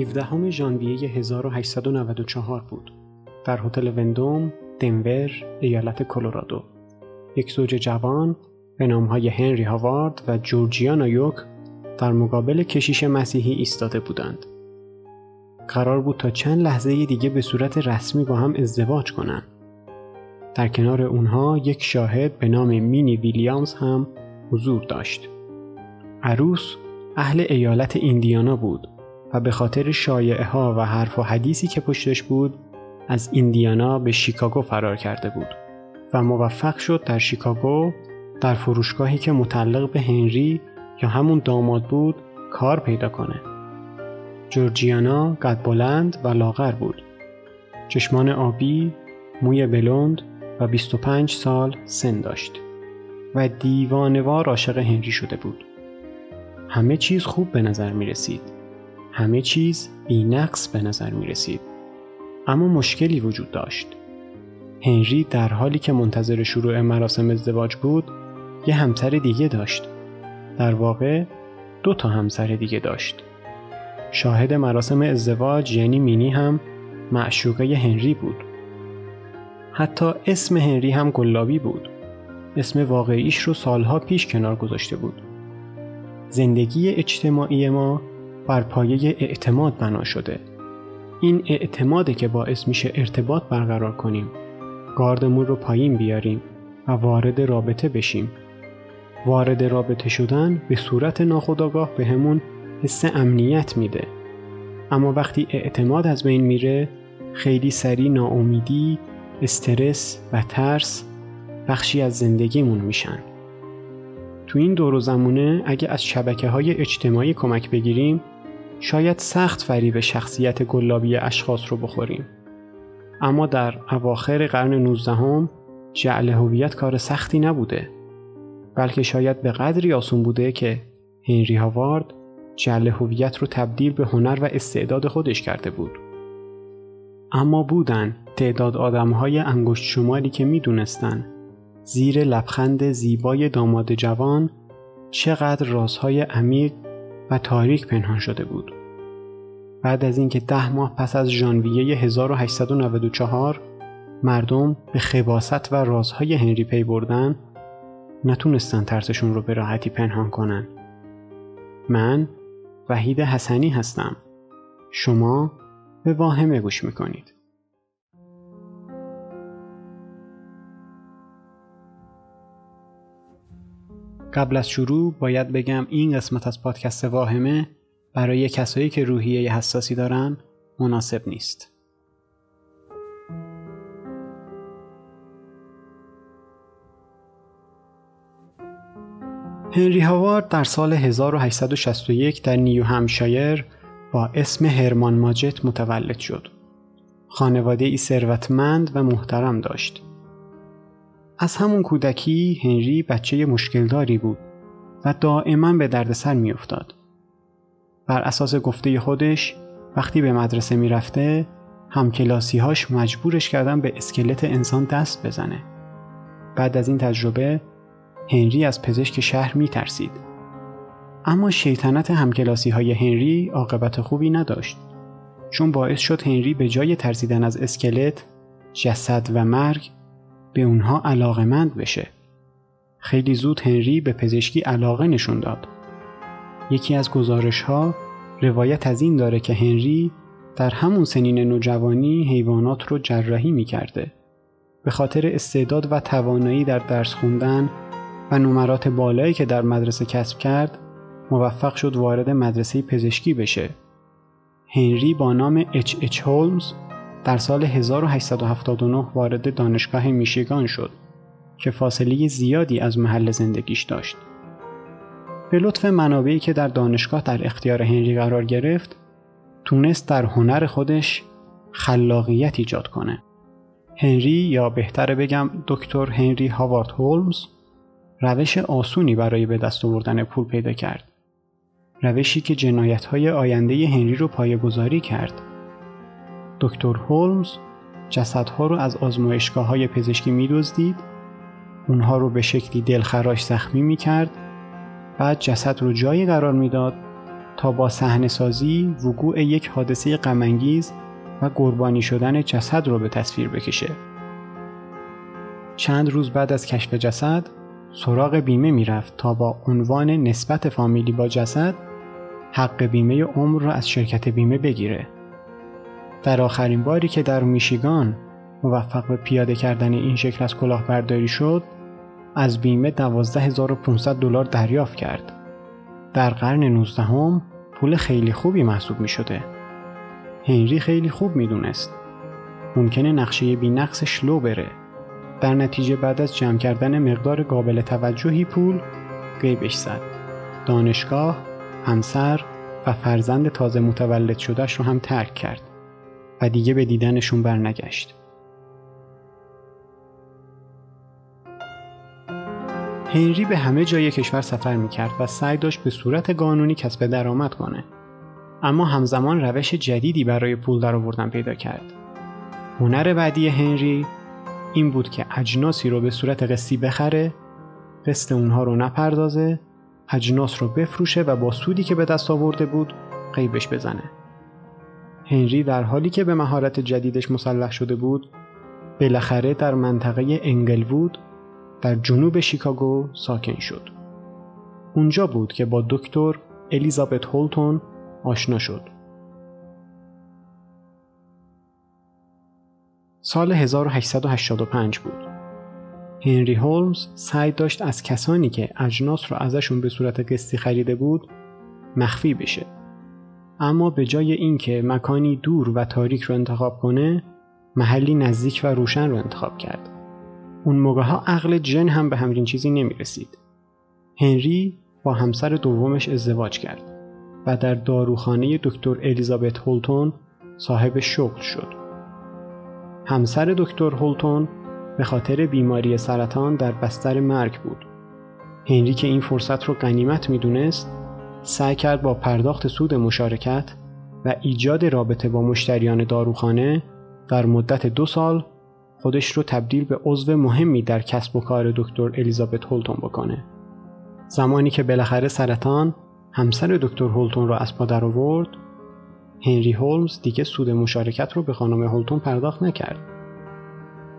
17 ژانویه 1894 بود. در هتل وندوم، دنور، ایالت کلرادو. یک زوج جوان به نامهای هنری هاوارد و جورجیانا یوک در مقابل کشیش مسیحی ایستاده بودند. قرار بود تا چند لحظه دیگه به صورت رسمی با هم ازدواج کنند. در کنار اونها یک شاهد به نام مینی ویلیامز هم حضور داشت. عروس اهل ایالت ایندیانا بود و به خاطر شایعه ها و حرف و حدیثی که پشتش بود از ایندیانا به شیکاگو فرار کرده بود و موفق شد در شیکاگو در فروشگاهی که متعلق به هنری یا همون داماد بود کار پیدا کنه. جورجیانا قد بلند و لاغر بود. چشمان آبی، موی بلند و 25 سال سن داشت و دیوانوار عاشق هنری شده بود. همه چیز خوب به نظر می رسید. همه چیز بی نقص به نظر می رسید. اما مشکلی وجود داشت. هنری در حالی که منتظر شروع مراسم ازدواج بود یه همسر دیگه داشت. در واقع دو تا همسر دیگه داشت. شاهد مراسم ازدواج یعنی مینی هم معشوقه هنری بود. حتی اسم هنری هم گلابی بود. اسم واقعیش رو سالها پیش کنار گذاشته بود. زندگی اجتماعی ما بر پایه اعتماد بنا شده. این اعتماده که باعث میشه ارتباط برقرار کنیم. گاردمون رو پایین بیاریم و وارد رابطه بشیم. وارد رابطه شدن به صورت ناخودآگاه به همون حس امنیت میده. اما وقتی اعتماد از بین میره خیلی سریع ناامیدی، استرس و ترس بخشی از زندگیمون میشن. تو این دور و زمونه اگه از شبکه های اجتماعی کمک بگیریم شاید سخت فریب شخصیت گلابی اشخاص رو بخوریم. اما در اواخر قرن 19 هم جعل هویت کار سختی نبوده. بلکه شاید به قدری آسون بوده که هنری هاوارد جعل هویت رو تبدیل به هنر و استعداد خودش کرده بود. اما بودن تعداد آدمهای انگشت شماری که می‌دونستن زیر لبخند زیبای داماد جوان چقدر رازهای عمیق و تاریک پنهان شده بود. بعد از اینکه ده ماه پس از ژانویه 1894 مردم به خباست و رازهای هنری پی بردن نتونستن ترسشون رو به راحتی پنهان کنن. من وحید حسنی هستم. شما به واهمه گوش می‌کنید. قبل از شروع باید بگم این قسمت از پادکست واهمه برای کسایی که روحیه حساسی دارن مناسب نیست. هنری هاوارد در سال 1861 در نیو همشایر با اسم هرمان ماجت متولد شد. خانواده ای ثروتمند و محترم داشت. از همون کودکی هنری بچه مشکلداری بود و دائما به دردسر میافتاد. بر اساس گفته خودش وقتی به مدرسه می‌رفته همکلاسیهاش مجبورش کردن به اسکلت انسان دست بزنه. بعد از این تجربه هنری از پزشک شهر می ترسید. اما شیطنت همکلاسی های هنری عاقبت خوبی نداشت. چون باعث شد هنری به جای ترسیدن از اسکلت، جسد و مرگ به اونها علاقمند بشه. خیلی زود هنری به پزشکی علاقه نشون داد. یکی از گزارش ها روایت از این داره که هنری در همون سنین نوجوانی حیوانات رو جراحی می کرده. به خاطر استعداد و توانایی در درس خوندن و نمرات بالایی که در مدرسه کسب کرد موفق شد وارد مدرسه پزشکی بشه. هنری با نام اچ اچ هولمز در سال 1879 وارد دانشگاه میشیگان شد که فاصله زیادی از محل زندگیش داشت. به لطف منابعی که در دانشگاه در اختیار هنری قرار گرفت، تونست در هنر خودش خلاقیت ایجاد کنه. هنری یا بهتره بگم دکتر هنری هاوارد هولمز روش آسونی برای به دست آوردن پول پیدا کرد. روشی که جنایت های آینده هنری رو پایگذاری کرد. دکتر هولمز جسدها رو از آزمایشگاه های پزشکی می دزدید، اونها رو به شکلی دلخراش زخمی می کرد، بعد جسد رو جایی قرار می‌داد تا با صحنه سازی وقوع یک حادثه غمانگیز و قربانی شدن جسد رو به تصویر بکشه. چند روز بعد از کشف جسد سراغ بیمه می‌رفت تا با عنوان نسبت فامیلی با جسد حق بیمه عمر را از شرکت بیمه بگیره. در آخرین باری که در میشیگان موفق به پیاده کردن این شکل از کلاهبرداری شد از بیمه 12500 دلار دریافت کرد. در قرن 19 هم پول خیلی خوبی محسوب می شده. هنری خیلی خوب می دونست. ممکنه نقشه بی نقصش لو بره. در نتیجه بعد از جمع کردن مقدار قابل توجهی پول قیبش زد. دانشگاه، همسر و فرزند تازه متولد شدهش رو هم ترک کرد و دیگه به دیدنشون برنگشت. هنری به همه جای کشور سفر می‌کرد و سعی داشت به صورت قانونی کسب درآمد کنه. اما همزمان روش جدیدی برای پول درآوردن پیدا کرد. هنر بعدی هنری این بود که اجناسی رو به صورت قسطی بخره، قسط اونها رو نپردازه، اجناس رو بفروشه و با سودی که به دست آورده بود قیبش بزنه. هنری در حالی که به مهارت جدیدش مسلح شده بود، بالاخره در منطقه انگلوود در جنوب شیکاگو ساکن شد. اونجا بود که با دکتر الیزابت هولتون آشنا شد. سال 1885 بود. هنری هولمز سعی داشت از کسانی که اجناس را ازشون به صورت قسطی خریده بود مخفی بشه. اما به جای اینکه مکانی دور و تاریک رو انتخاب کنه، محلی نزدیک و روشن رو انتخاب کرد. اون موقع ها عقل جن هم به همین چیزی نمی رسید. هنری با همسر دومش ازدواج کرد و در داروخانه دکتر الیزابت هولتون صاحب شغل شد. همسر دکتر هولتون به خاطر بیماری سرطان در بستر مرگ بود. هنری که این فرصت رو غنیمت می‌دونست سعی کرد با پرداخت سود مشارکت و ایجاد رابطه با مشتریان داروخانه در مدت دو سال خودش رو تبدیل به عضو مهمی در کسب و کار دکتر الیزابت هولتون بکنه. زمانی که بالاخره سرطان همسر دکتر هولتون را از پا در آورد، هنری هولمز دیگه سود مشارکت رو به خانم هولتون پرداخت نکرد.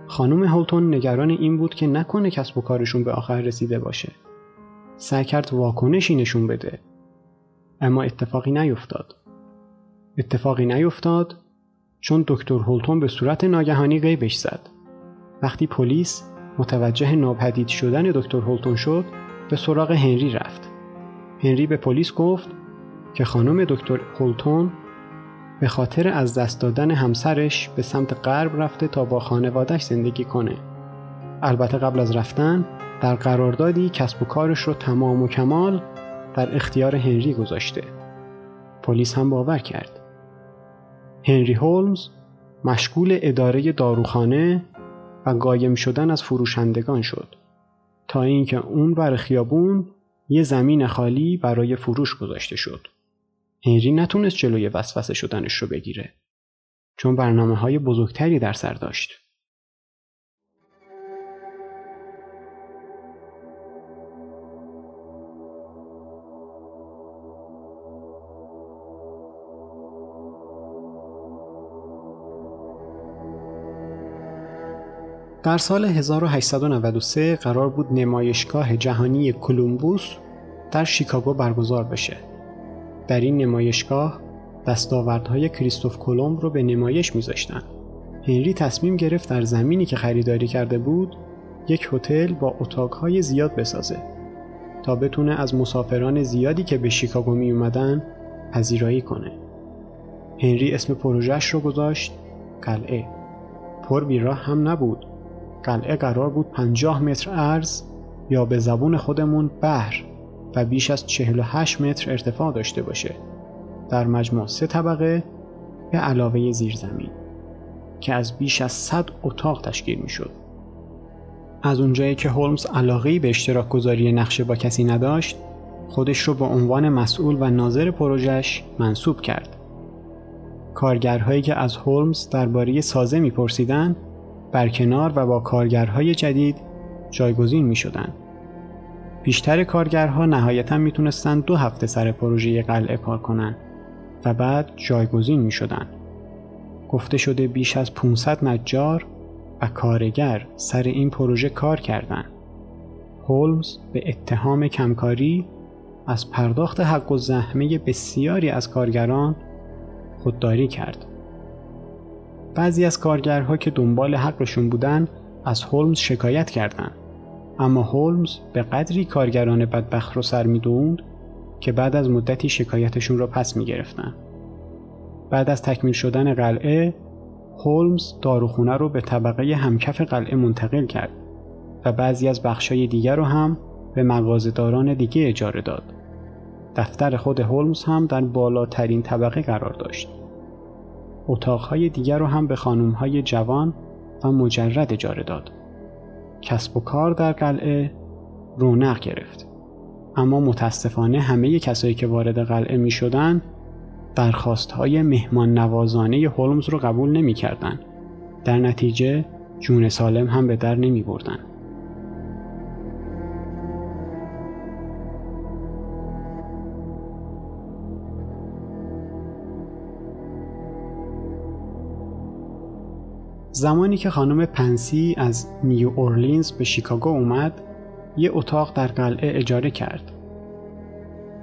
خانم هولتون نگران این بود که نکنه کسب و کارشون به آخر رسیده باشه. سعی کرد واکنشی نشون بده. اما اتفاقی نیفتاد. اتفاقی نیفتاد چون دکتر هولتون به صورت ناگهانی غیبش زد. وقتی پلیس متوجه ناپدید شدن دکتر هولتون شد به سراغ هنری رفت. هنری به پلیس گفت که خانم دکتر هولتون به خاطر از دست دادن همسرش به سمت غرب رفته تا با خانوادش زندگی کنه. البته قبل از رفتن در قراردادی کسب و کارش رو تمام و کمال در اختیار هنری گذاشته. پلیس هم باور کرد. هنری هولمز مشغول اداره داروخانه و قایم شدن از فروشندگان شد تا اینکه اون بر خیابون یه زمین خالی برای فروش گذاشته شد. هنری نتونست جلوی وسوسه شدنش رو بگیره چون برنامه های بزرگتری در سر داشت. در سال 1893 قرار بود نمایشگاه جهانی کلمبوس در شیکاگو برگزار بشه. در این نمایشگاه دستاوردهای کریستوف کلمب رو به نمایش میذاشتن. هنری تصمیم گرفت در زمینی که خریداری کرده بود یک هتل با اتاقهای زیاد بسازه تا بتونه از مسافران زیادی که به شیکاگو می اومدن پذیرایی کنه. هنری اسم پروژهش رو گذاشت قلعه. پر بیراه هم نبود قلعه قرار بود 50 متر عرض یا به زبون خودمون بحر و بیش از 48 متر ارتفاع داشته باشه در مجموع سه طبقه به علاوه زیرزمین که از بیش از 100 اتاق تشکیل می شد. از اونجایی که هولمز علاقه‌ای به اشتراک گذاری نقشه با کسی نداشت خودش رو به عنوان مسئول و ناظر پروژش منصوب کرد. کارگرهایی که از هولمز درباره سازه میپرسیدند برکنار و با کارگرهای جدید جایگزین می شدن. بیشتر کارگرها نهایتا می‌تونستن دو هفته سر پروژه قلعه کار کنن و بعد جایگزین می‌شدن. گفته شده بیش از 500 نجار و کارگر سر این پروژه کار کردند. هولمز به اتهام کمکاری از پرداخت حق و زحمه بسیاری از کارگران خودداری کرد. بعضی از کارگرها که دنبال حقشون بودن از هولمز شکایت کردند. اما هولمز به قدری کارگران بدبخت رو سر می‌دوند که بعد از مدتی شکایتشون را پس می گرفتن. بعد از تکمیل شدن قلعه هولمز داروخونه رو به طبقه همکف قلعه منتقل کرد و بعضی از بخشای دیگر رو هم به مغازه‌داران دیگه اجاره داد. دفتر خود هولمز هم در بالاترین طبقه قرار داشت. اتاقهای دیگر رو هم به خانمهای جوان و مجرد اجاره داد. کسب و کار در قلعه رونق گرفت. اما متاسفانه همه کسایی که وارد قلعه می شدن درخواست های مهمان نوازانه هولمز رو قبول نمی کردن. در نتیجه جون سالم هم به در نمی بردن. زمانی که خانم پنسی از نیو اورلینز به شیکاگو اومد یه اتاق در قلعه اجاره کرد.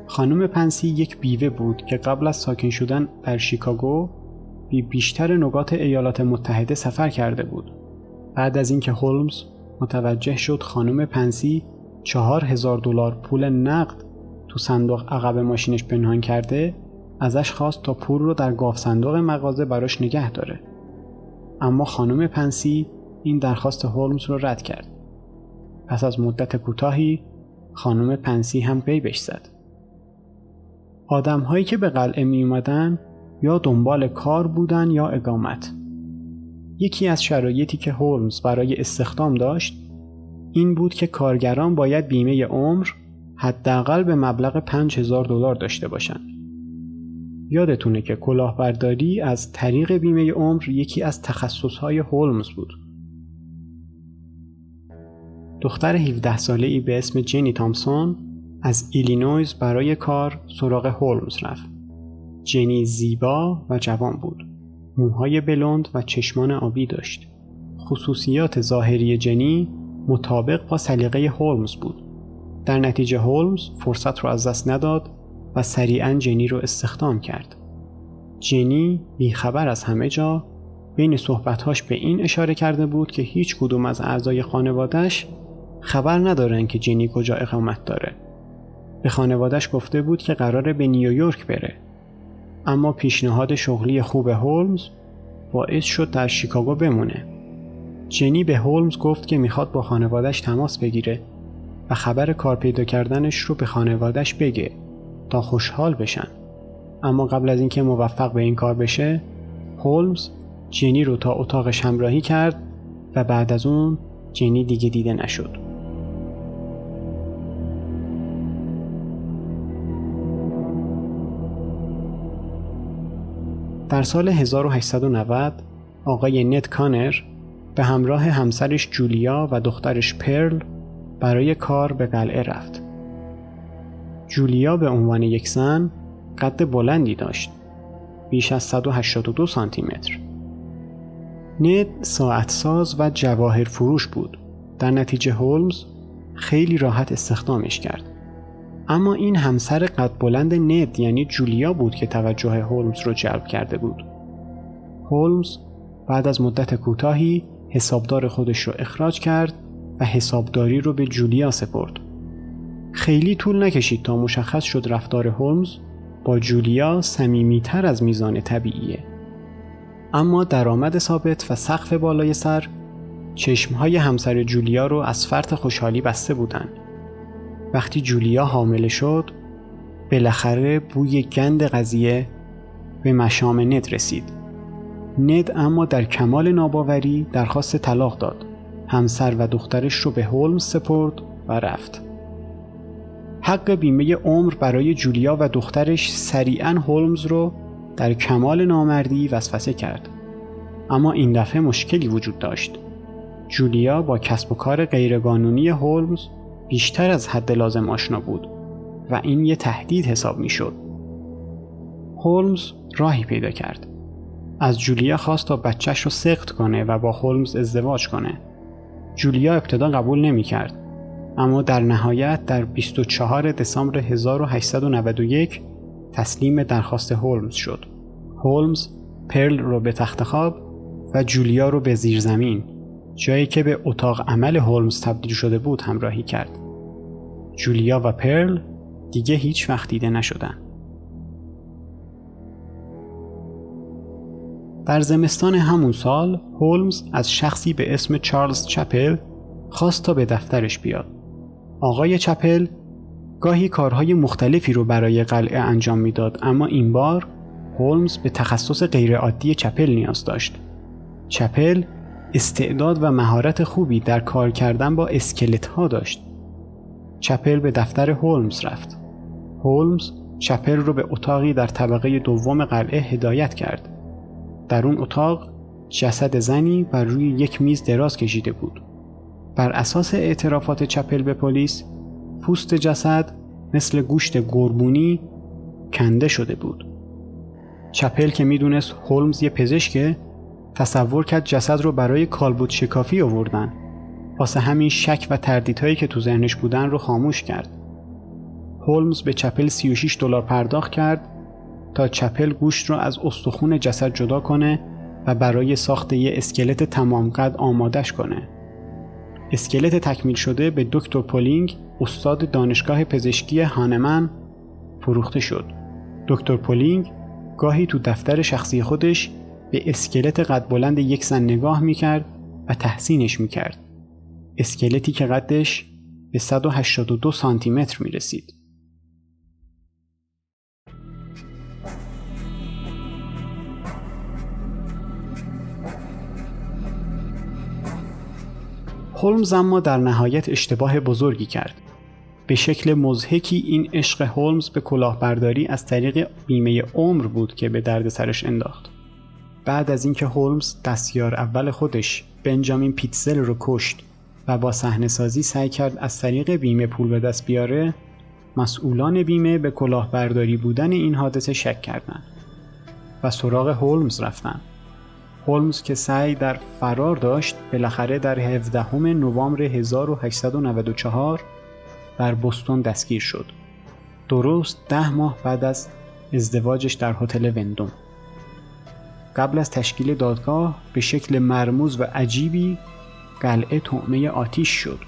خانم پنسی یک بیوه بود که قبل از ساکن شدن در شیکاگو بی بیشتر نقاط ایالات متحده سفر کرده بود. بعد از اینکه هولمز متوجه شد خانم پنسی چهار هزار دلار پول نقد تو صندوق عقب ماشینش پنهان کرده ازش خواست تا پول رو در گاف صندوق مغازه براش نگه داره. اما خانم پنسی این درخواست هولمز رو رد کرد. پس از مدت کوتاهی خانم پنسی هم قیبش زد. آدم هایی که به قلعه می اومدن یا دنبال کار بودن یا اقامت. یکی از شرایطی که هولمز برای استخدام داشت این بود که کارگران باید بیمه عمر حداقل به مبلغ 5000 دلار داشته باشند. یادتونه که کلاهبرداری از طریق بیمه عمر یکی از تخصصهای هولمز بود. دختر 17 ساله ای به اسم جنی تامسون از ایلینویز برای کار سراغ هولمز رفت. جنی زیبا و جوان بود. موهای بلند و چشمان آبی داشت. خصوصیات ظاهری جنی مطابق با سلیقه هولمز بود. در نتیجه هولمز فرصت رو از دست نداد سریعا جنی رو استخدام کرد. جنی بیخبر از همه جا بین صحبتهاش به این اشاره کرده بود که هیچ کدوم از اعضای خانوادش خبر ندارن که جنی کجا اقامت داره. به خانوادش گفته بود که قراره به نیویورک بره. اما پیشنهاد شغلی خوب هولمز باعث شد در شیکاگو بمونه. جنی به هولمز گفت که می‌خواد با خانوادش تماس بگیره و خبر کار پیدا کردنش رو به خانوادش بگه تا خوشحال بشن. اما قبل از اینکه موفق به این کار بشه، هولمز جنی رو تا اتاقش همراهی کرد و بعد از اون جنی دیگه دیده نشد. در سال 1890 آقای نت کانر به همراه همسرش جولیا و دخترش پرل برای کار به قلعه رفت. جولیا به عنوان یک زن قد بلندی داشت. بیش از 182 سانتی متر. نت ساعت ساز و جواهر فروش بود. در نتیجه هولمز خیلی راحت استخدامش کرد. اما این همسر قد بلند ند یعنی جولیا بود که توجه هولمز رو جلب کرده بود. هولمز بعد از مدت کوتاهی حسابدار خودش رو اخراج کرد و حسابداری رو به جولیا سپرد. خیلی طول نکشید تا مشخص شد رفتار هولمز با جولیا صمیمیتر از میزان طبیعیه. اما درآمد ثابت و سقف بالای سر چشمهای همسر جولیا رو از فرط خوشحالی بسته بودند. وقتی جولیا حامله شد بالاخره بوی گند قضیه به مشام ند رسید ند اما در کمال ناباوری درخواست طلاق داد همسر و دخترش رو به هولمز سپرد و رفت حق بیمه عمر برای جولیا و دخترش سریعا هولمز رو در کمال نامردی وسوسه کرد اما این دفعه مشکلی وجود داشت جولیا با کسب و کار غیرقانونی هولمز بیشتر از حد لازم آشنا بود و این یه تهدید حساب می شد. هولمز راهی پیدا کرد. از جولیا خواست تا بچهش رو سخت کنه و با هولمز ازدواج کنه. جولیا ابتدا قبول نمی کرد. اما در نهایت در 24 دسامبر 1891 تسلیم درخواست هولمز شد. هولمز پرل رو به تخت خواب و جولیا رو به زیر زمین جایی که به اتاق عمل هولمز تبدیل شده بود همراهی کرد. جولیا و پرل دیگه هیچ وقت دیده نشدن. در زمستان همون سال هولمز از شخصی به اسم چارلز چپل خواست تا به دفترش بیاد. آقای چپل گاهی کارهای مختلفی رو برای قلعه انجام می‌داد اما این بار هولمز به تخصص غیرعادی چپل نیاز داشت. چپل استعداد و مهارت خوبی در کار کردن با اسکلت ها داشت. چپل به دفتر هولمز رفت. هولمز چپل رو به اتاقی در طبقه دوم قلعه هدایت کرد. در اون اتاق جسد زنی بر روی یک میز دراز کشیده بود. بر اساس اعترافات چپل به پلیس، پوست جسد مثل گوشت گربونی کنده شده بود. چپل که می‌دونست هولمز یه پزشکه تصور کرد جسد رو برای کالبوت شکافی آوردن. واسه همین شک و تردیدهایی که تو ذهنش بودن رو خاموش کرد. هولمز به چپل 36 دلار پرداخت کرد تا چپل گوشت را از استخون جسد جدا کنه و برای ساخت یه اسکلت تمام قد آمادش کنه. اسکلت تکمیل شده به دکتر پولینگ استاد دانشگاه پزشکی هانمن فروخته شد. دکتر پولینگ گاهی تو دفتر شخصی خودش به اسکلت قد بلند یک زن نگاه می‌کرد و تحسینش می‌کرد. اسکلتی که قدش به 182 سانتی متر می رسید. هولمز اما در نهایت اشتباه بزرگی کرد. به شکل مزهکی این عشق هولمز به کلاهبرداری از طریق بیمه عمر بود که به درد سرش انداخت. بعد از اینکه هولمز دستیار اول خودش بنجامین پیتزل رو کشت و با صحنه سازی سعی کرد از طریق بیمه پول به دست بیاره مسئولان بیمه به کلاهبرداری بودن این حادثه شک کردند و سراغ هولمز رفتند هولمز که سعی در فرار داشت بالاخره در 17 نوامبر 1894 در بوستون دستگیر شد. درست ده ماه بعد از ازدواجش در هتل وندوم. قبل از تشکیل دادگاه به شکل مرموز و عجیبی قلعه طعمه آتیش شد.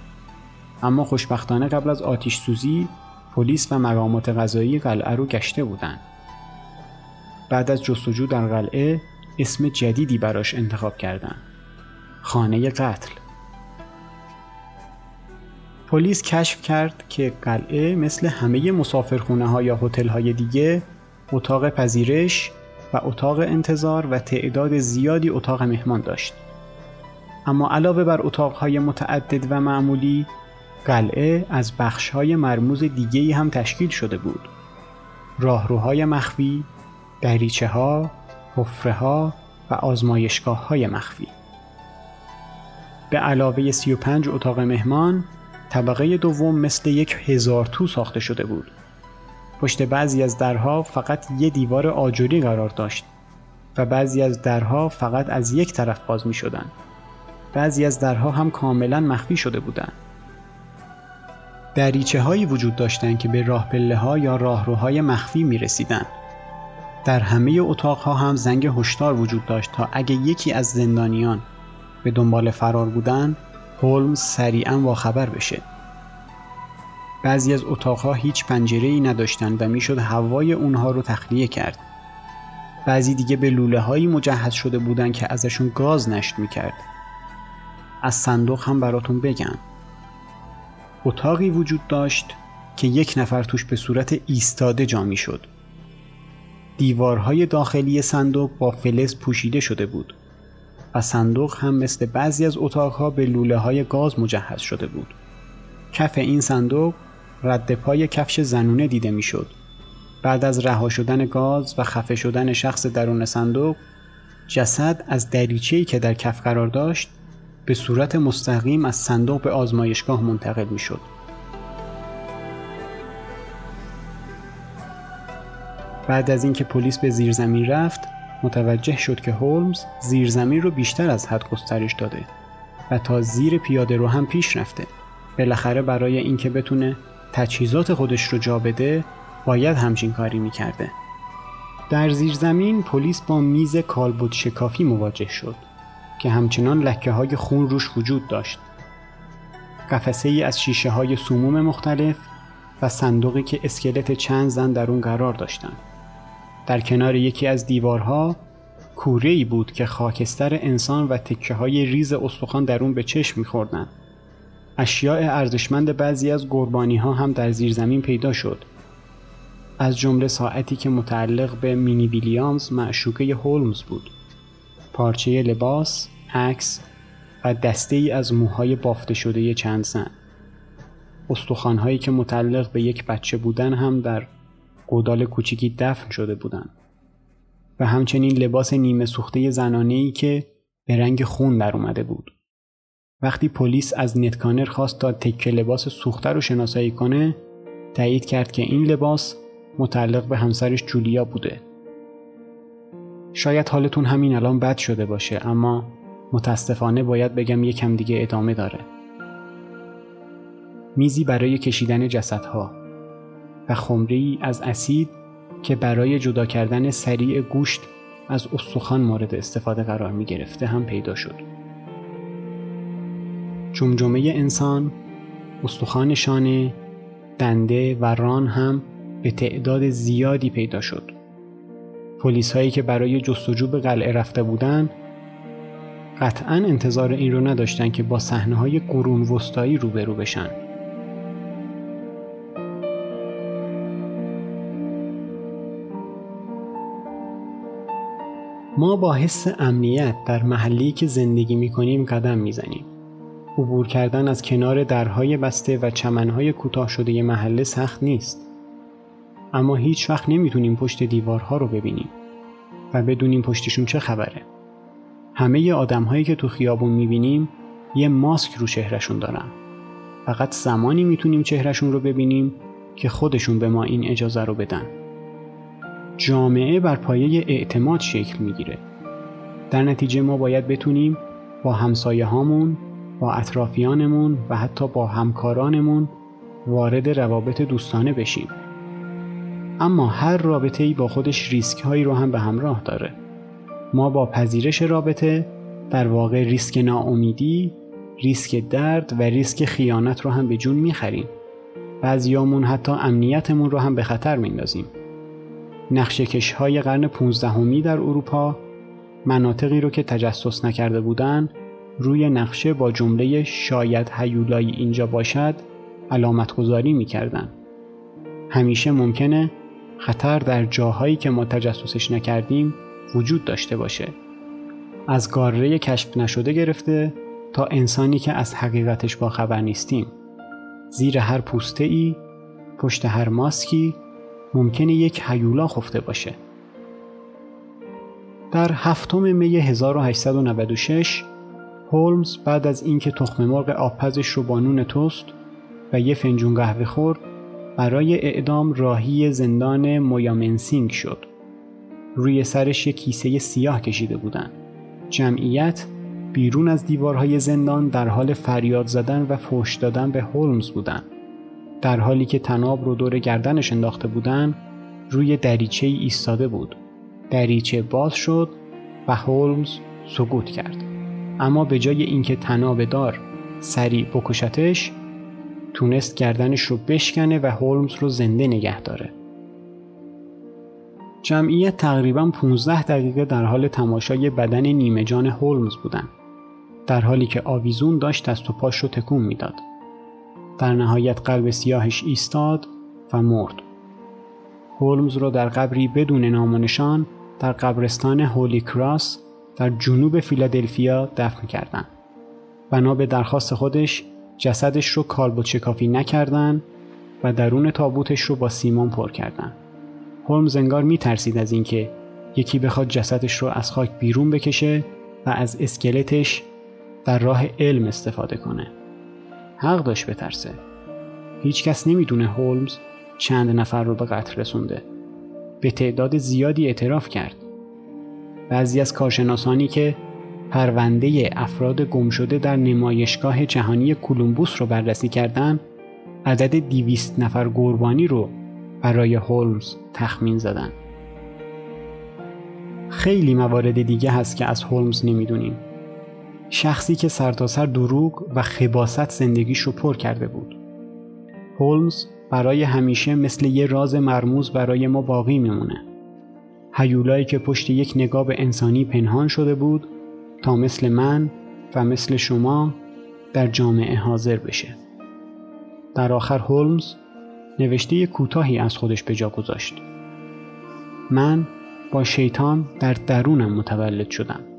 اما خوشبختانه قبل از آتیش سوزی پلیس و مقامات غذایی قلعه رو گشته بودند. بعد از جستجو در قلعه اسم جدیدی براش انتخاب کردن خانه قتل پلیس کشف کرد که قلعه مثل همه مسافرخونه ها یا هتل های دیگه اتاق پذیرش و اتاق انتظار و تعداد زیادی اتاق مهمان داشت. اما علاوه بر اتاقهای متعدد و معمولی قلعه از بخشهای مرموز دیگه هم تشکیل شده بود. راهروهای مخفی، دریچه ها، حفره ها و آزمایشگاه های مخفی به علاوه 35 اتاق مهمان طبقه دوم مثل یک هزار تو ساخته شده بود پشت بعضی از درها فقط یه دیوار آجوری قرار داشت و بعضی از درها فقط از یک طرف باز می شدن. بعضی از درها هم کاملا مخفی شده بودند. دریچه هایی وجود داشتند که به راه پله ها یا راهروهای مخفی می رسیدن. در همه اتاقها هم زنگ هشدار وجود داشت تا اگه یکی از زندانیان به دنبال فرار بودن هولمز سریعا خبر بشه. بعضی از اتاقها هیچ پنجره ای نداشتند و می‌شد هوای اونها رو تخلیه کرد. بعضی دیگه به لوله هایی مجهز شده بودند که ازشون گاز نشت می‌کرد. از صندوق هم براتون بگم. اتاقی وجود داشت که یک نفر توش به صورت ایستاده جا می‌شد. دیوارهای داخلی صندوق با فلز پوشیده شده بود و صندوق هم مثل بعضی از اتاقها به لوله های گاز مجهز شده بود. کف این صندوق رد پای کفش زنونه دیده می‌شد. بعد از رها شدن گاز و خفه شدن شخص درون صندوق جسد از دریچه‌ای که در کف قرار داشت به صورت مستقیم از صندوق به آزمایشگاه منتقل می بعد از اینکه پلیس به زیرزمین رفت متوجه شد که هولمز زیرزمین رو بیشتر از حد گسترش داده و تا زیر پیاده رو هم پیش رفته. بالاخره برای اینکه بتونه تجهیزات خودش رو جا بده باید همچین کاری می‌کرده. در زیرزمین پلیس با میز کالبد شکافی مواجه شد که همچنان لکه های خون روش وجود داشت. قفسه ای از شیشه های سموم مختلف و صندوقی که اسکلت چند زن در اون قرار داشتند. در کنار یکی از دیوارها کوره ای بود که خاکستر انسان و تکه های ریز استخوان در اون به چشم میخوردن. اشیاء ارزشمند بعضی از قربانی ها هم در زیر زمین پیدا شد. از جمله ساعتی که متعلق به مینی ویلیامز معشوقه هولمز بود. پارچه لباس، عکس و دسته ای از موهای بافته شده چند زن. استخوانهایی که متعلق به یک بچه بودن هم در گودال کوچیکی دفن شده بودند و همچنین لباس نیمه سوخته زنانه ای که به رنگ خون در اومده بود. وقتی پلیس از نتکانر خواست تا تکه لباس سوخته رو شناسایی کنه تایید کرد که این لباس متعلق به همسرش جولیا بوده. شاید حالتون همین الان بد شده باشه اما متاسفانه باید بگم یکم دیگه ادامه داره. میزی برای کشیدن جسدها و خمری از اسید که برای جدا کردن سریع گوشت از استخوان مورد استفاده قرار می گرفته هم پیدا شد. جمجمه انسان، استخوان شانه، دنده و ران هم به تعداد زیادی پیدا شد. پلیس هایی که برای جستجو به قلعه رفته بودند قطعا انتظار این رو نداشتن که با صحنه های قرون وسطایی روبرو بشن. ما با حس امنیت در محلی که زندگی می کنیم قدم می‌زنیم. عبور کردن از کنار درهای بسته و چمنهای کوتاه شده محله سخت نیست. اما هیچ وقت نمی‌تونیم پشت دیوارها رو ببینیم و بدونیم پشتشون چه خبره. همه آدم هایی که تو خیابون می‌بینیم یه ماسک رو چهرشون دارن. فقط زمانی می‌تونیم چهرشون رو ببینیم که خودشون به ما این اجازه رو بدن. جامعه بر پایه اعتماد شکل می‌گیره. در نتیجه ما باید بتونیم با همسایه هامون، با اطرافیانمون و حتی با همکارانمون وارد روابط دوستانه بشیم. اما هر رابطه ای با خودش ریسک هایی رو هم به همراه داره. ما با پذیرش رابطه در واقع ریسک ناامیدی، ریسک درد و ریسک خیانت رو هم به جون می‌خریم. بعضیامون حتی امنیتمون رو هم به خطر میندازیم. نقشکش های قرن 15 در اروپا مناطقی رو که تجسس نکرده بودن روی نقشه با جمله شاید هیولایی اینجا باشد علامت گذاری می‌کردن. همیشه ممکنه خطر در جاهایی که ما تجسسش نکردیم وجود داشته باشه. از گاره کشف نشده گرفته تا انسانی که از حقیقتش با خبر نیستیم. زیر هر پوسته ای، پشت هر ماسکی ممکنه یک هیولا خفته باشه. در هفتم می 1896 هولمز بعد از اینکه تخم مرغ آبپزش رو با نون توست و یه فنجون قهوه خورد برای اعدام راهی زندان مویامنسینگ شد. روی سرش یک کیسه سیاه کشیده بودن. جمعیت بیرون از دیوارهای زندان در حال فریاد زدن و فوش دادن به هولمز بودند. در حالی که تناب رو دور گردنش انداخته بودن روی دریچه ای ایستاده بود. دریچه باز شد و هولمز سکوت کرد. اما به جای اینکه تناب دار سریع بکشتش تونست گردنش رو بشکنه و هولمز رو زنده نگه داره. جمعیت تقریبا 15 دقیقه در حال تماشای بدن نیمه جان هولمز بودن در حالی که آویزون داشت دست و پاش رو تکون می‌داد. در نهایت قلب سیاهش ایستاد و مرد. هولمز را در قبری بدون نام و نشان در قبرستان هولی کراس در جنوب فیلادلفیا دفن کردند. بنا به درخواست خودش جسدش رو کالبد شکافی نکردن و درون تابوتش رو با سیمان پر کردن. هولمز انگار می ترسید از اینکه یکی بخواد جسدش رو از خاک بیرون بکشه و از اسکلتش در راه علم استفاده کنه. حق داشت بترسه هیچ کس نمی‌دونه هولمز چند نفر رو به قتل رسونده به تعداد زیادی اعتراف کرد. بعضی از کارشناسانی که پرونده افراد گمشده در نمایشگاه جهانی کولومبوس رو بررسی کردند، عدد دیویست نفر قربانی رو برای هولمز تخمین زدن. خیلی موارد دیگه هست که از هولمز نمی‌دونیم. شخصی که سرتاسر سر دروغ و خباست زندگیش رو پر کرده بود. هولمز برای همیشه مثل یه راز مرموز برای ما باقی میمونه. هیولایی که پشت یک نگاه انسانی پنهان شده بود تا مثل من و مثل شما در جامعه حاضر بشه. در آخر هولمز نوشته کوتاهی از خودش به جا گذاشت. من با شیطان در درونم متولد شدم.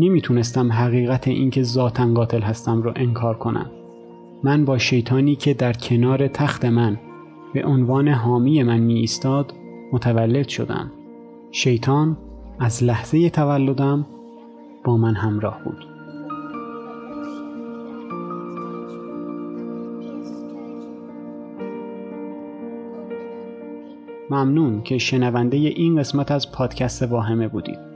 نمی‌تونستم حقیقت اینکه ذاتن قاتل هستم رو انکار کنم. من با شیطانی که در کنار تخت من به عنوان حامی من می ایستاد متولد شدم. شیطان از لحظه تولدم با من همراه بود. ممنون که شنونده این قسمت از پادکست واهمه بودید.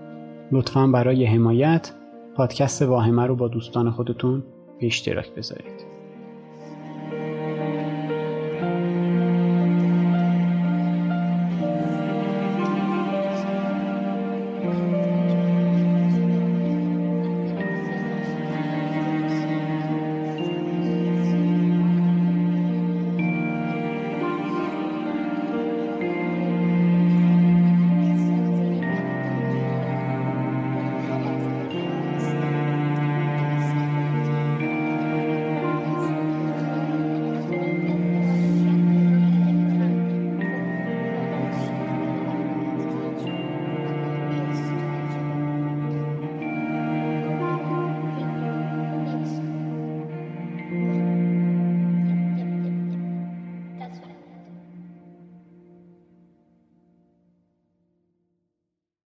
لطفا برای حمایت پادکست واهمه رو با دوستان خودتون به اشتراک بذارید.